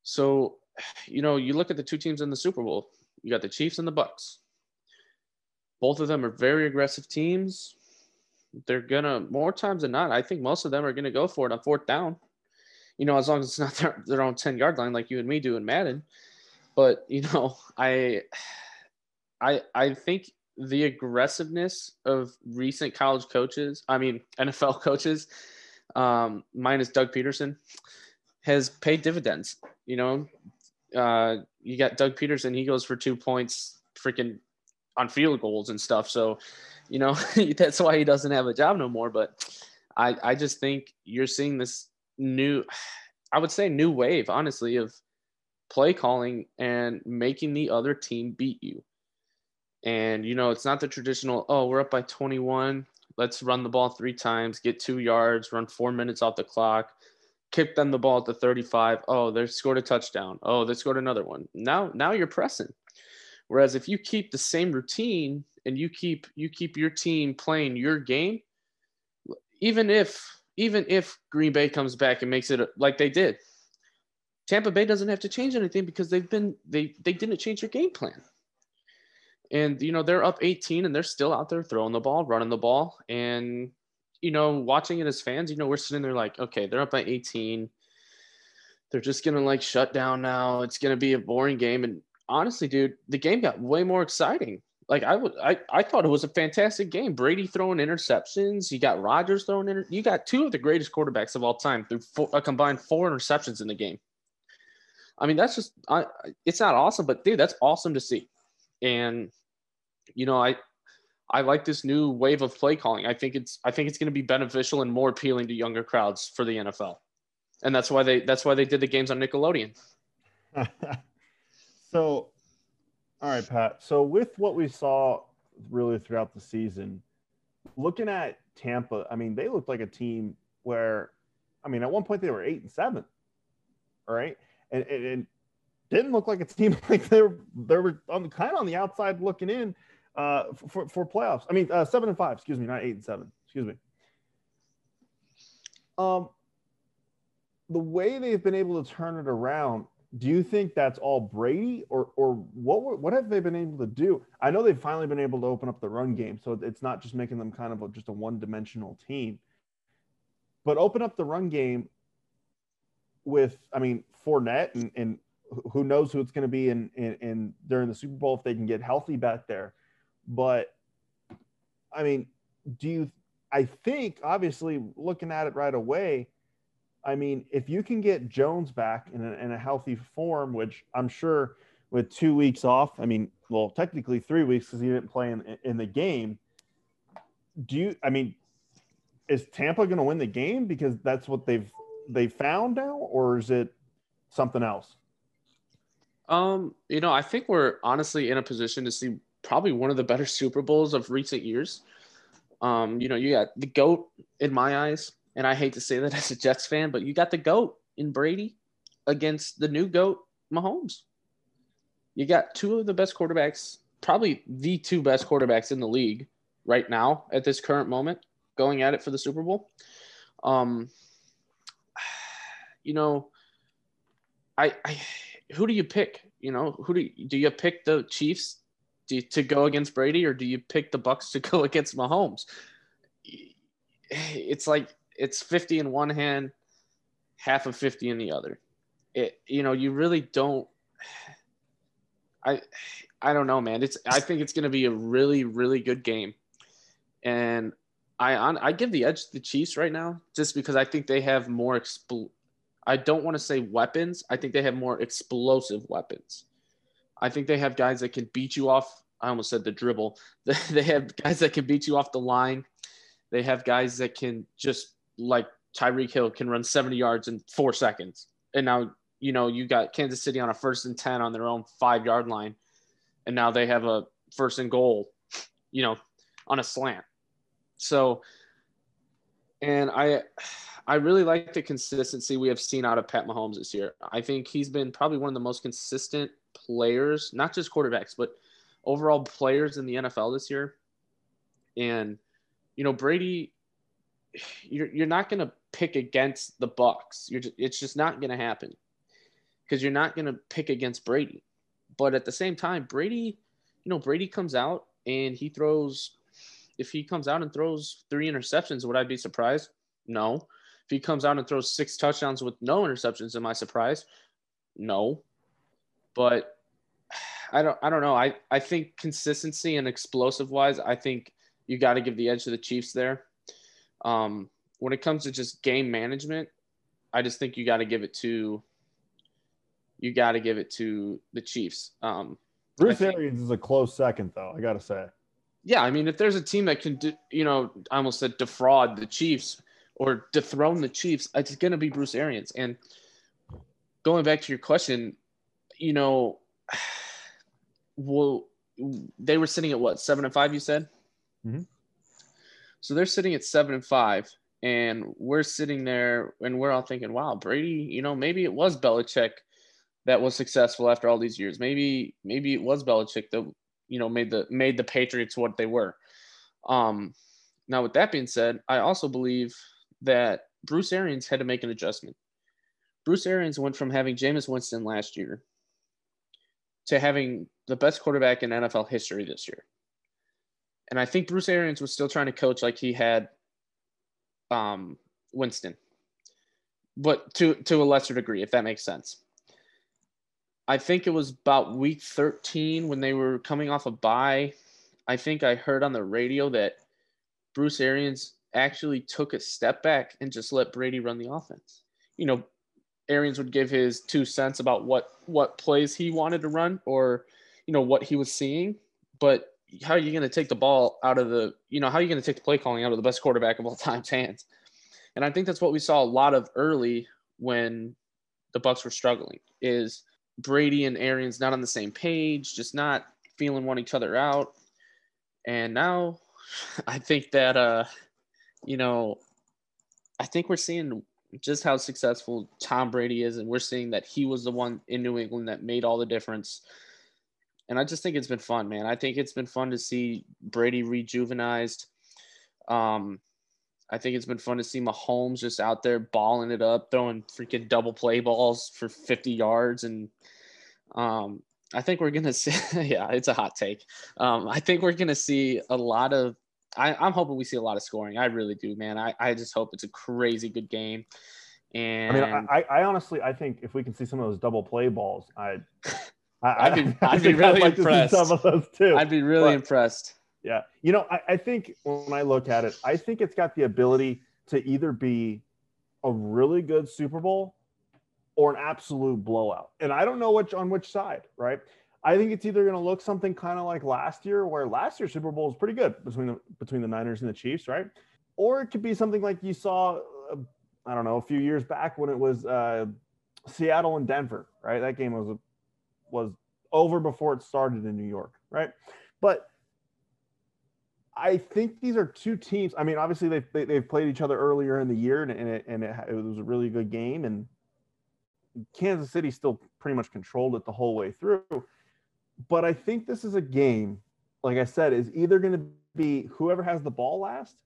So, you know, you look at the two teams in the Super Bowl. You got the Chiefs and the Bucks. Both of them are very aggressive teams. They're gonna more times than not. I think most of them are gonna go for it on fourth down. You know, as long as it's not their, their own ten yard line like you and me do in Madden. But you know, I, I, I think the aggressiveness of recent college coaches, I mean NFL coaches, um, minus Doug Pederson, has paid dividends. You know, uh, you got Doug Pederson. he goes for two points, freaking on field goals and stuff. So, you know, that's why he doesn't have a job no more. But I, I just think you're seeing this new, I would say, new wave, honestly, of play calling and making the other team beat you. And, you know, it's not the traditional, oh, we're up by 21. Let's run the ball three times, get two yards, run four minutes off the clock, kick them the ball at the 35. Oh, they scored a touchdown. Oh, they scored another one. Now, now you're pressing. Whereas if you keep the same routine and you keep you keep your team playing your game, even if even if Green Bay comes back and makes it like they did, Tampa Bay doesn't have to change anything because they've been they they didn't change their game plan. And you know, they're up 18 and they're still out there throwing the ball, running the ball. And, you know, watching it as fans, you know, we're sitting there like, okay, they're up by 18. They're just gonna like shut down now. It's gonna be a boring game. And honestly, dude, the game got way more exciting. Like I I, I thought it was a fantastic game. Brady throwing interceptions. You got Rodgers throwing inter- You got two of the greatest quarterbacks of all time through four, a combined four interceptions in the game. I mean, that's just, I, it's not awesome, but dude, that's awesome to see. And you know, I I like this new wave of play calling. I think it's I think it's going to be beneficial and more appealing to younger crowds for the NFL. And that's why they that's why they did the games on Nickelodeon. so all right, Pat. So with what we saw really throughout the season, looking at Tampa, I mean, they looked like a team where I mean, at one point they were 8 and 7. All right? And, and, and didn't look like a team like they were they were on the kind of on the outside looking in uh, for for playoffs. I mean, uh, seven and five. Excuse me, not eight and seven. Excuse me. Um, the way they've been able to turn it around. Do you think that's all Brady, or or what what have they been able to do? I know they've finally been able to open up the run game, so it's not just making them kind of a, just a one dimensional team. But open up the run game with, I mean, Fournette and, and who knows who it's going to be in, in, in during the Super Bowl if they can get healthy back there. But I mean, do you? I think obviously looking at it right away. I mean, if you can get Jones back in a, in a healthy form, which I'm sure with two weeks off, I mean, well, technically three weeks because he didn't play in, in the game. Do you? I mean, is Tampa going to win the game because that's what they've they found now, or is it something else? Um, you know, I think we're honestly in a position to see probably one of the better Super Bowls of recent years. Um, you know, you got the GOAT in my eyes, and I hate to say that as a Jets fan, but you got the GOAT in Brady against the new GOAT, Mahomes. You got two of the best quarterbacks, probably the two best quarterbacks in the league right now at this current moment, going at it for the Super Bowl. Um, you know, I, I who do you pick? You know, who do you, do you pick the Chiefs you, to go against Brady, or do you pick the Bucks to go against Mahomes? It's like it's fifty in one hand, half of fifty in the other. It you know you really don't. I I don't know, man. It's I think it's going to be a really really good game, and I on I give the edge to the Chiefs right now just because I think they have more expl- I don't want to say weapons. I think they have more explosive weapons. I think they have guys that can beat you off. I almost said the dribble. They have guys that can beat you off the line. They have guys that can just like Tyreek Hill can run 70 yards in four seconds. And now you know, you got Kansas City on a first and 10 on their own five yard line. And now they have a first and goal, you know, on a slant. So, and I, I really like the consistency we have seen out of Pat Mahomes this year. I think he's been probably one of the most consistent players, not just quarterbacks, but overall players in the NFL this year. And, you know, Brady, you're, you're not going to pick against the Bucks. You're just, it's just not going to happen because you're not going to pick against Brady. But at the same time, Brady, you know, Brady comes out and he throws. If he comes out and throws three interceptions, would I be surprised? No. If he comes out and throws six touchdowns with no interceptions, am I surprised? No. But I don't I don't know. I, I think consistency and explosive wise, I think you got to give the edge to the Chiefs there. Um, when it comes to just game management, I just think you got to give it to you got to give it to the Chiefs. Um, Bruce think, Arians is a close second, though. I got to say. Yeah, I mean, if there's a team that can, do, you know, I almost said defraud the Chiefs or dethrone the Chiefs, it's going to be Bruce Arians. And going back to your question, you know, well, they were sitting at what seven and five? You said. Mm-hmm. So they're sitting at seven and five, and we're sitting there, and we're all thinking, "Wow, Brady, you know, maybe it was Belichick that was successful after all these years. Maybe, maybe it was Belichick that you know made the made the Patriots what they were." Um, now, with that being said, I also believe that Bruce Arians had to make an adjustment. Bruce Arians went from having Jameis Winston last year to having the best quarterback in NFL history this year. And I think Bruce Arians was still trying to coach like he had um, Winston, but to to a lesser degree, if that makes sense. I think it was about week 13 when they were coming off a bye. I think I heard on the radio that Bruce Arians actually took a step back and just let Brady run the offense. You know, Arians would give his two cents about what what plays he wanted to run or you know what he was seeing, but how are you going to take the ball out of the you know how are you going to take the play calling out of the best quarterback of all time's hands? And I think that's what we saw a lot of early when the Bucks were struggling is Brady and Arians not on the same page, just not feeling one each other out. And now I think that uh you know I think we're seeing just how successful Tom Brady is, and we're seeing that he was the one in New England that made all the difference. And I just think it's been fun, man. I think it's been fun to see Brady rejuvenized. Um, I think it's been fun to see Mahomes just out there balling it up, throwing freaking double play balls for 50 yards. And um, I think we're going to see, yeah, it's a hot take. Um, I think we're going to see a lot of I, am hoping we see a lot of scoring. I really do, man. I, I just hope it's a crazy good game. And I mean, I, I honestly, I think if we can see some of those double play balls, I'd, I, would be, I'd be really I'd like impressed. some of those too. I'd be really but, impressed. Yeah. You know, I, I think when I look at it, I think it's got the ability to either be a really good Super Bowl or an absolute blowout. And I don't know which on which side, right? I think it's either going to look something kind of like last year, where last year's Super Bowl was pretty good between the between the Niners and the Chiefs, right? Or it could be something like you saw, uh, I don't know, a few years back when it was uh, Seattle and Denver, right? That game was was over before it started in New York, right? But I think these are two teams. I mean, obviously they've they, have they have played each other earlier in the year, and, and it and it, it was a really good game, and Kansas City still pretty much controlled it the whole way through but I think this is a game, like I said, is either going to be whoever has the ball last,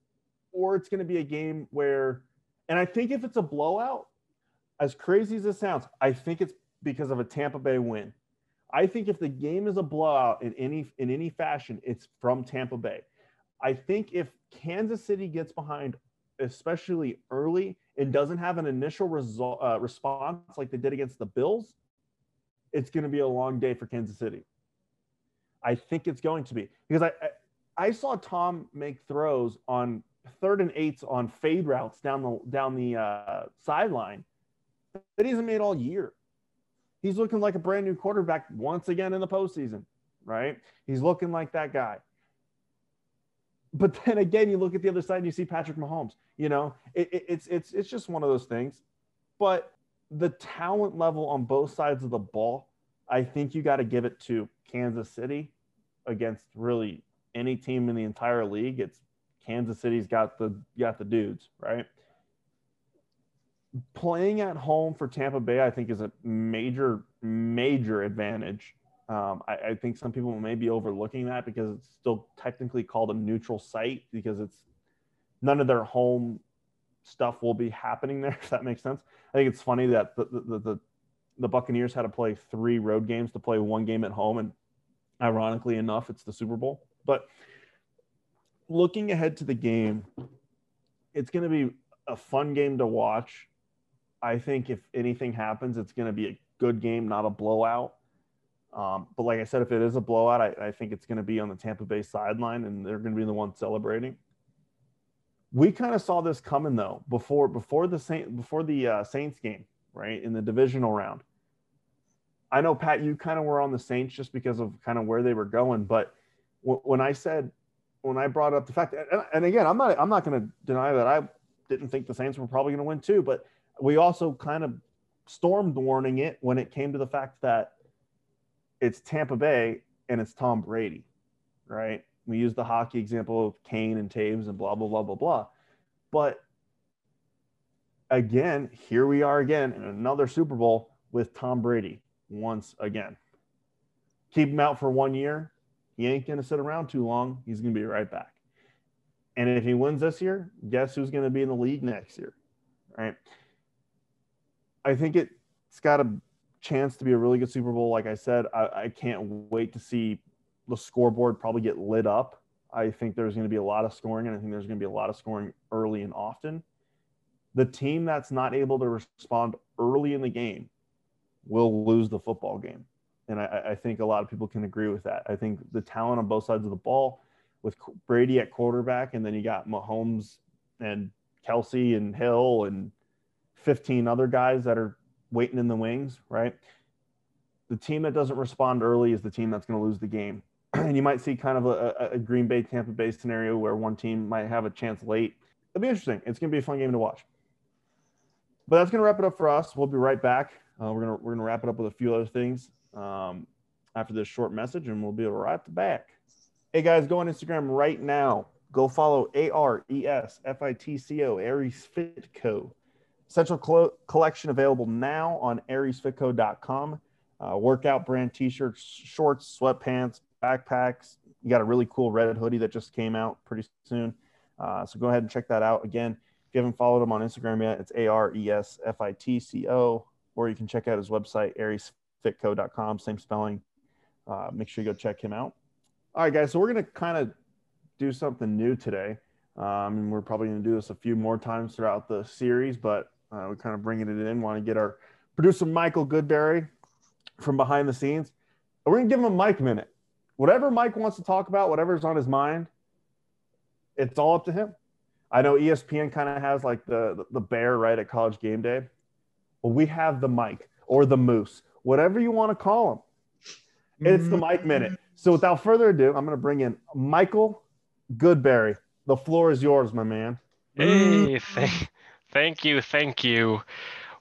or it's going to be a game where, and I think if it's a blowout, as crazy as it sounds, I think it's because of a Tampa Bay win. I think if the game is a blowout in any in any fashion, it's from Tampa Bay. I think if Kansas City gets behind, especially early, and doesn't have an initial result uh, response like they did against the Bills, it's going to be a long day for Kansas City. I think it's going to be because I, I, I saw Tom make throws on third and eights on fade routes down the down the uh, sideline that he hasn't made all year. He's looking like a brand new quarterback once again in the postseason, right? He's looking like that guy. But then again, you look at the other side and you see Patrick Mahomes. You know, it, it, it's it's it's just one of those things. But the talent level on both sides of the ball, I think you got to give it to Kansas City against really any team in the entire league. It's Kansas City's got the got the dudes, right? Playing at home for Tampa Bay, I think, is a major, major advantage. Um, I, I think some people may be overlooking that because it's still technically called a neutral site because it's none of their home stuff will be happening there. If that makes sense. I think it's funny that the the, the, the Buccaneers had to play three road games to play one game at home, and ironically enough, it's the Super Bowl. But looking ahead to the game, it's going to be a fun game to watch. I think if anything happens, it's going to be a good game, not a blowout. Um, but like I said, if it is a blowout, I, I think it's going to be on the Tampa Bay sideline, and they're going to be the ones celebrating. We kind of saw this coming though before before the Saint before the uh, Saints game, right in the divisional round. I know Pat, you kind of were on the Saints just because of kind of where they were going, but w- when I said when I brought up the fact, and, and again, I'm not I'm not going to deny that I didn't think the Saints were probably going to win too, but we also kind of stormed warning it when it came to the fact that it's Tampa Bay and it's Tom Brady, right? We use the hockey example of Kane and Toews and blah, blah, blah, blah, blah. But again, here we are again in another Super Bowl with Tom Brady once again. Keep him out for one year. He ain't going to sit around too long. He's going to be right back. And if he wins this year, guess who's going to be in the league next year? Right. I think it's got a chance to be a really good Super Bowl. Like I said, I, I can't wait to see the scoreboard probably get lit up. I think there's going to be a lot of scoring, and I think there's going to be a lot of scoring early and often. The team that's not able to respond early in the game will lose the football game. And I, I, think a lot of people can agree with that. I think the talent on both sides of the ball, with Brady at quarterback, and then you got Mahomes and Kelce and Hill and 15 other guys that are waiting in the wings, right? The team that doesn't respond early is the team that's going to lose the game. and you might see kind of a, a, Green Bay Tampa Bay scenario where one team might have a chance late. It'll be interesting. It's going to be a fun game to watch. But that's going to wrap it up for us. We'll be right back. Uh, we're to we're to wrap it up with a few other things um, after this short message, and we'll be right back. Hey guys, go on Instagram right now. Go follow A R E S F I T C O Ares Fit Co. Central collection available now on aresfitco.com. Uh, workout brand t-shirts, shorts, sweatpants, backpacks. You got a really cool red hoodie that just came out pretty soon. Uh, so go ahead and check that out. Again, if you haven't followed them on Instagram yet, it's A R E S F I T C O, or you can check out his website, aresfitco.com, same spelling. Uh, make sure you go check him out. All right, guys. So we're going to kind of do something new today. Um, and we're probably going to do this a few more times throughout the series, but uh, we're kind of bringing it in. Want to get our producer Michael Goodberry from behind the scenes. We're gonna give him a mic minute. Whatever Mike wants to talk about, whatever's on his mind, it's all up to him. I know ESPN kind of has like the the bear right at College Game Day. Well, we have the mic or the moose, whatever you want to call him. It's the mic minute. So without further ado, I'm going to bring in Michael Goodberry. The floor is yours, my man. Hey, thank, Thank you, thank you.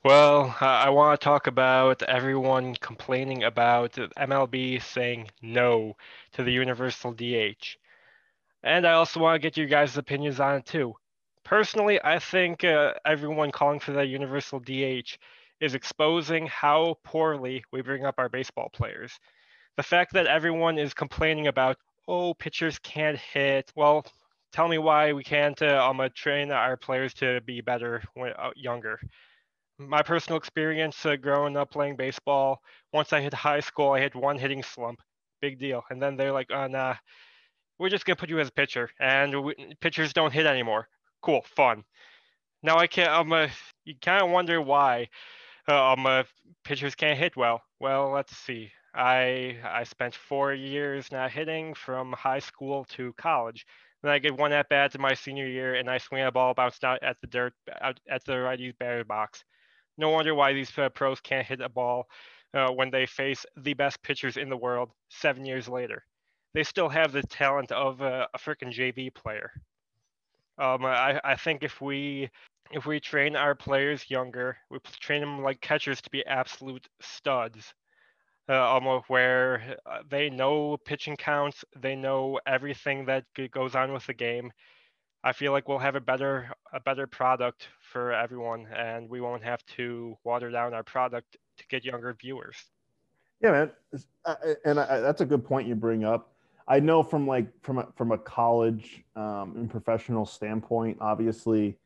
Well, uh, I want to talk about everyone complaining about MLB saying no to the universal DH. And I also want to get you guys' opinions on it too. Personally, I think uh, everyone calling for the universal DH is exposing how poorly we bring up our baseball players. The fact that everyone is complaining about, oh, pitchers can't hit. Well, tell me why we can't uh, um, uh, train our players to be better when uh, younger. My personal experience uh, growing up playing baseball, once I hit high school, I hit one hitting slump. Big deal. And then they're like, oh, nah, we're just going to put you as a pitcher. And we, pitchers don't hit anymore. Cool, fun. Now I can't, I'm a. you kind of wonder why uh, um, uh, pitchers can't hit well. Well, let's see. I I spent four years not hitting from high school to college. Then I get one at bat in my senior year, and I swing a ball bounced out at the dirt at the righty batter box. No wonder why these uh, pros can't hit a ball uh, when they face the best pitchers in the world seven years later. They still have the talent of a freaking JV player. Um, I, I think if we if we train our players younger, we train them like catchers to be absolute studs. Uh, almost where uh, they know pitching counts, they know everything that goes on with the game. I feel like we'll have a better a better product for everyone, and we won't have to water down our product to get younger viewers. Yeah, man, and I, that's a good point you bring up. I know from like from a, from a college um, and professional standpoint, obviously,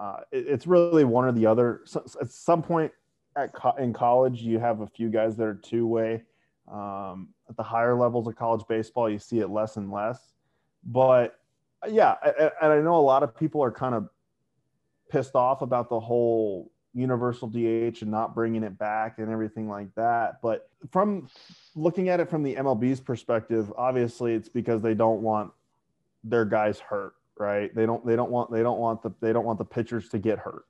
uh, it, it's really one or the other. So, at some point at co- in college, you have a few guys that are two way. Um, at the higher levels of college baseball, you see it less and less. But yeah, and I know a lot of people are kind of pissed off about the whole universal DH and not bringing it back and everything like that. But from looking at it from the MLB's perspective, obviously it's because they don't want their guys hurt, right? They don't they don't want they don't want the they don't want the pitchers to get hurt.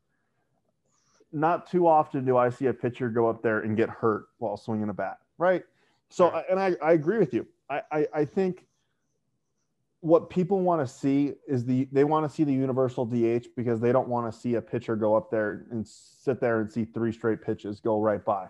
Not too often do I see a pitcher go up there and get hurt while swinging a bat, right? So, and I, I agree with you. I, I, I think what people want to see is the they want to see the universal DH because they don't want to see a pitcher go up there and sit there and see three straight pitches go right by.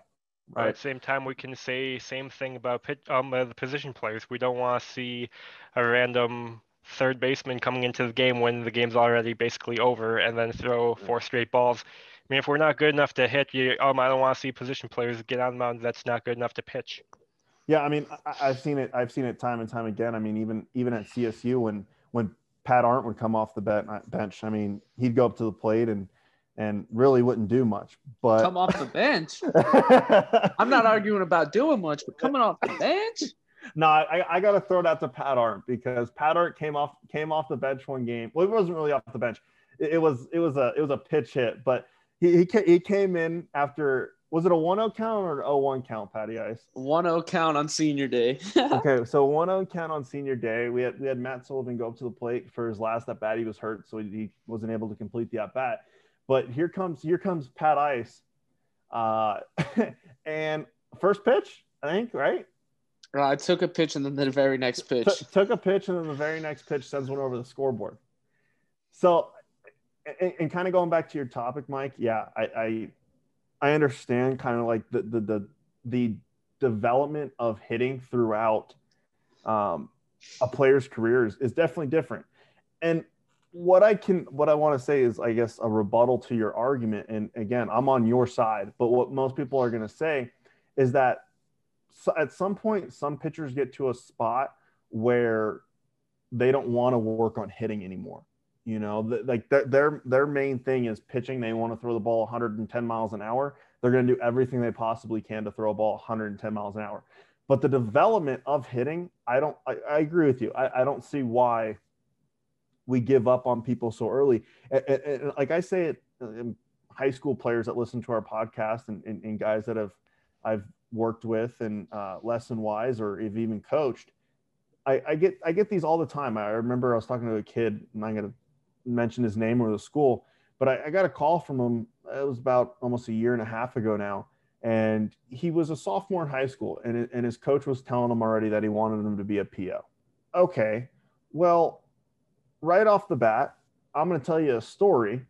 Right. At the same time, we can say same thing about pitch, um uh, the position players. We don't want to see a random third baseman coming into the game when the game's already basically over and then throw four straight balls. I mean, if we're not good enough to hit, you um, I don't want to see position players get on the mound that's not good enough to pitch. Yeah, I mean, I, have seen it. I've seen it time and time again. I mean, even even at CSU when when Pat Arndt would come off the uh, bench, I mean, he'd go up to the plate and and really wouldn't do much. But come off the bench. I'm not arguing about doing much, but coming off the bench. No, I, I got to throw it out to Pat Arndt because Pat Arndt came off came off the bench one game. Well, it wasn't really off the bench. It, it was it was a it was a pitch hit, but he he, he came in after was it a 1-0 count or an 0-1 count, Patty Ice? 1-0 count on senior day. okay, so 1-0 count on senior day. We had we had Matt Sullivan go up to the plate for his last at bat. He was hurt, so he wasn't able to complete the at bat. But here comes here comes Pat Ice, uh, and first pitch, I think, right? Uh, I took a pitch and then the very next pitch. T- took a pitch and then the very next pitch sends one over the scoreboard. So, and, and kind of going back to your topic, Mike. Yeah, I, I I understand kind of like the the the, the development of hitting throughout um, a player's career is, is definitely different. And what I can what I want to say is I guess a rebuttal to your argument. And again, I'm on your side, but what most people are going to say is that at some point some pitchers get to a spot where they don't want to work on hitting anymore. You know, like their their main thing is pitching. They want to throw the ball 110 miles an hour. They're going to do everything they possibly can to throw a ball 110 miles an hour. But the development of hitting, I don't. I, I agree with you. I, I, don't see why we give up on people so early. And, and, and like I say it, high school players that listen to our podcast and, and, and guys that have I've worked with and uh, lesson wise or have even coached. I, I, get I get these all the time. I remember I was talking to a kid, and I'm gonna mention his name or the school, but I, I got a call from him. It was about almost a year and a half ago now, and he was a sophomore in high school, and and his coach was telling him already that he wanted him to be a PO. Okay, well, right off the bat, I'm going to tell you a story.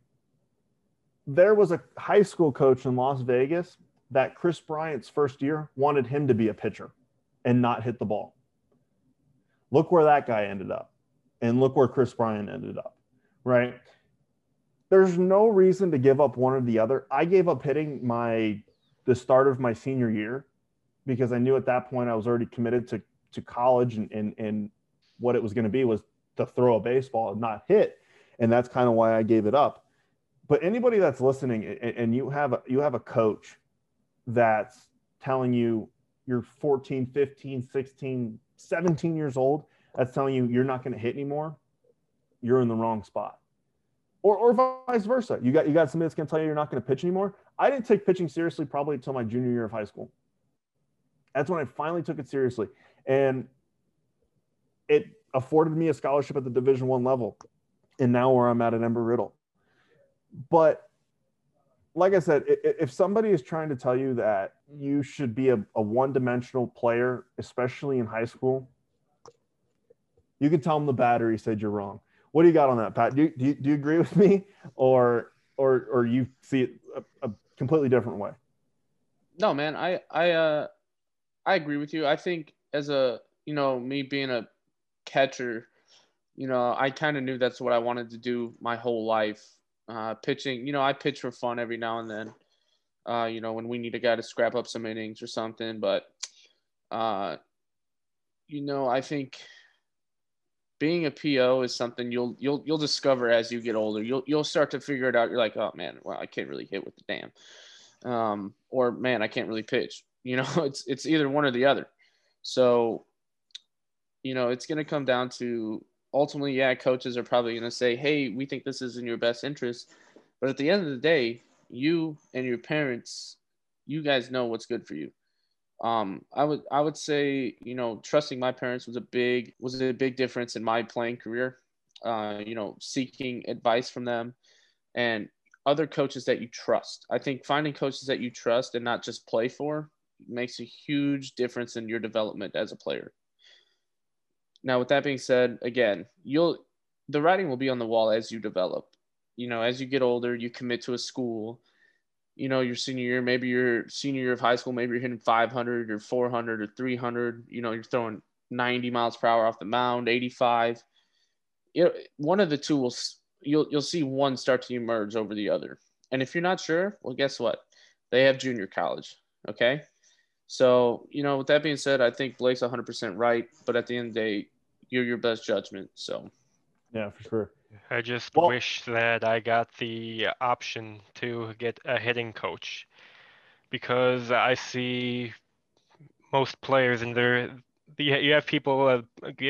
There was a high school coach in Las Vegas that Kris Bryant's first year wanted him to be a pitcher and not hit the ball. Look where that guy ended up. And look where Kris Bryant ended up right? There's no reason to give up one or the other. I gave up hitting my the start of my senior year because I knew at that point I was already committed to to college and and, and what it was going to be was to throw a baseball and not hit, and that's kind of why I gave it up. But anybody that's listening and, and you have a, you have a coach that's telling you you're 14, 15, 16, 17 years old that's telling you you're not going to hit anymore you're in the wrong spot. Or, or vice versa. You got you got somebody that's going to tell you you're not going to pitch anymore. I didn't take pitching seriously probably until my junior year of high school. That's when I finally took it seriously, and it afforded me a scholarship at the Division One level, and now where I'm at at Embry-Riddle. But like I said, if somebody is trying to tell you that you should be a, a one-dimensional player, especially in high school, you can tell them the battery said you're wrong. What do you got on that, Pat? Do do you, do you agree with me, or or or you see it a, a completely different way? No, man, I I uh I agree with you. I think as a you know me being a catcher, you know I kind of knew that's what I wanted to do my whole life. Uh, pitching, you know, I pitch for fun every now and then. Uh, you know, when we need a guy to scrap up some innings or something, but uh, you know, I think being a PO is something you'll you'll you'll discover as you get older. You'll you'll start to figure it out. You're like, oh man, well I can't really hit with the damn, um, or man I can't really pitch. You know, it's it's either one or the other. So, you know, it's gonna come down to ultimately, yeah, coaches are probably gonna say, hey, we think this is in your best interest, but at the end of the day, you and your parents, you guys know what's good for you um, I would I would say you know trusting my parents was a big was a big difference in my playing career. Uh, you know, seeking advice from them and other coaches that you trust. I think finding coaches that you trust and not just play for makes a huge difference in your development as a player. Now, with that being said, again, you'll the writing will be on the wall as you develop. You know, as you get older, you commit to a school you know, your senior year, maybe your senior year of high school, maybe you're hitting 500 or 400 or 300. You know, you're throwing 90 miles per hour off the mound, 85. You know, one of the two will you'll you'll see one start to emerge over the other. And if you're not sure, well, guess what? They have junior college. Okay. So, you know, with that being said, I think Blake's 100% right. But at the end of the day, you're your best judgment. So, yeah, for sure. I just well, wish that I got the option to get a hitting coach because I see most players in their you have people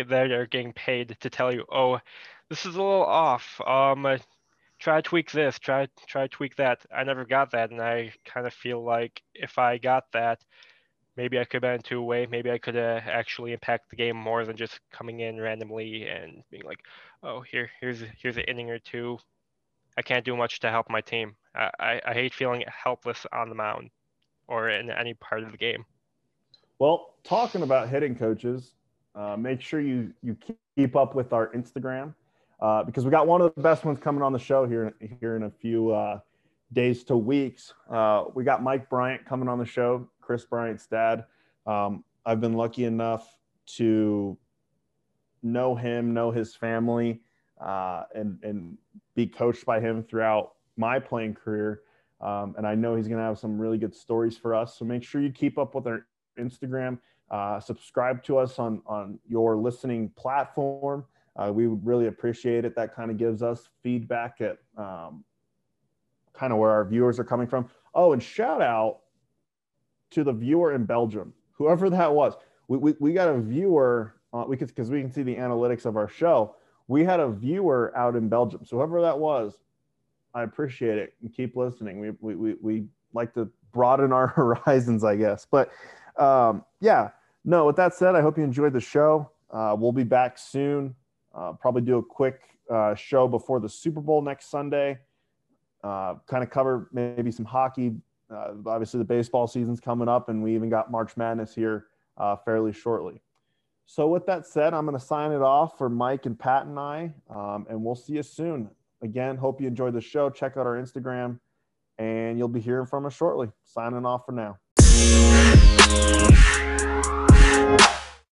that are getting paid to tell you, oh, this is a little off. Um, try tweak this, try try tweak that. I never got that, and I kind of feel like if I got that, maybe I could have been two way. Maybe I could have actually impact the game more than just coming in randomly and being like, oh, here, here's here's an inning or two. I can't do much to help my team. I, I, I hate feeling helpless on the mound or in any part of the game. Well, talking about hitting coaches, uh, make sure you you keep up with our Instagram uh, because we got one of the best ones coming on the show here here in a few uh, days to weeks. Uh, we got Mike Bryant coming on the show, Kris Bryant's dad. Um, I've been lucky enough to know him, know his family, uh, and and be coached by him throughout my playing career. Um, and I know he's going to have some really good stories for us. So make sure you keep up with our Instagram. Uh, subscribe to us on on your listening platform. Uh, we would really appreciate it. That kind of gives us feedback at um, kind of where our viewers are coming from. Oh, and shout out to the viewer in Belgium, whoever that was. We, we, we got a viewer uh, we because we can see the analytics of our show. We had a viewer out in Belgium, so whoever that was, I appreciate it and keep listening. We we we, we like to broaden our horizons, I guess. But um, yeah, no. With that said, I hope you enjoyed the show. Uh, we'll be back soon. Uh, probably do a quick uh, show before the Super Bowl next Sunday. Uh, kind of cover maybe some hockey. Uh, obviously, the baseball season's coming up, and we even got March Madness here uh, fairly shortly. So, with that said, I'm going to sign it off for Mike and Pat and I, um, and we'll see you soon. Again, hope you enjoyed the show. Check out our Instagram, and you'll be hearing from us shortly. Signing off for now.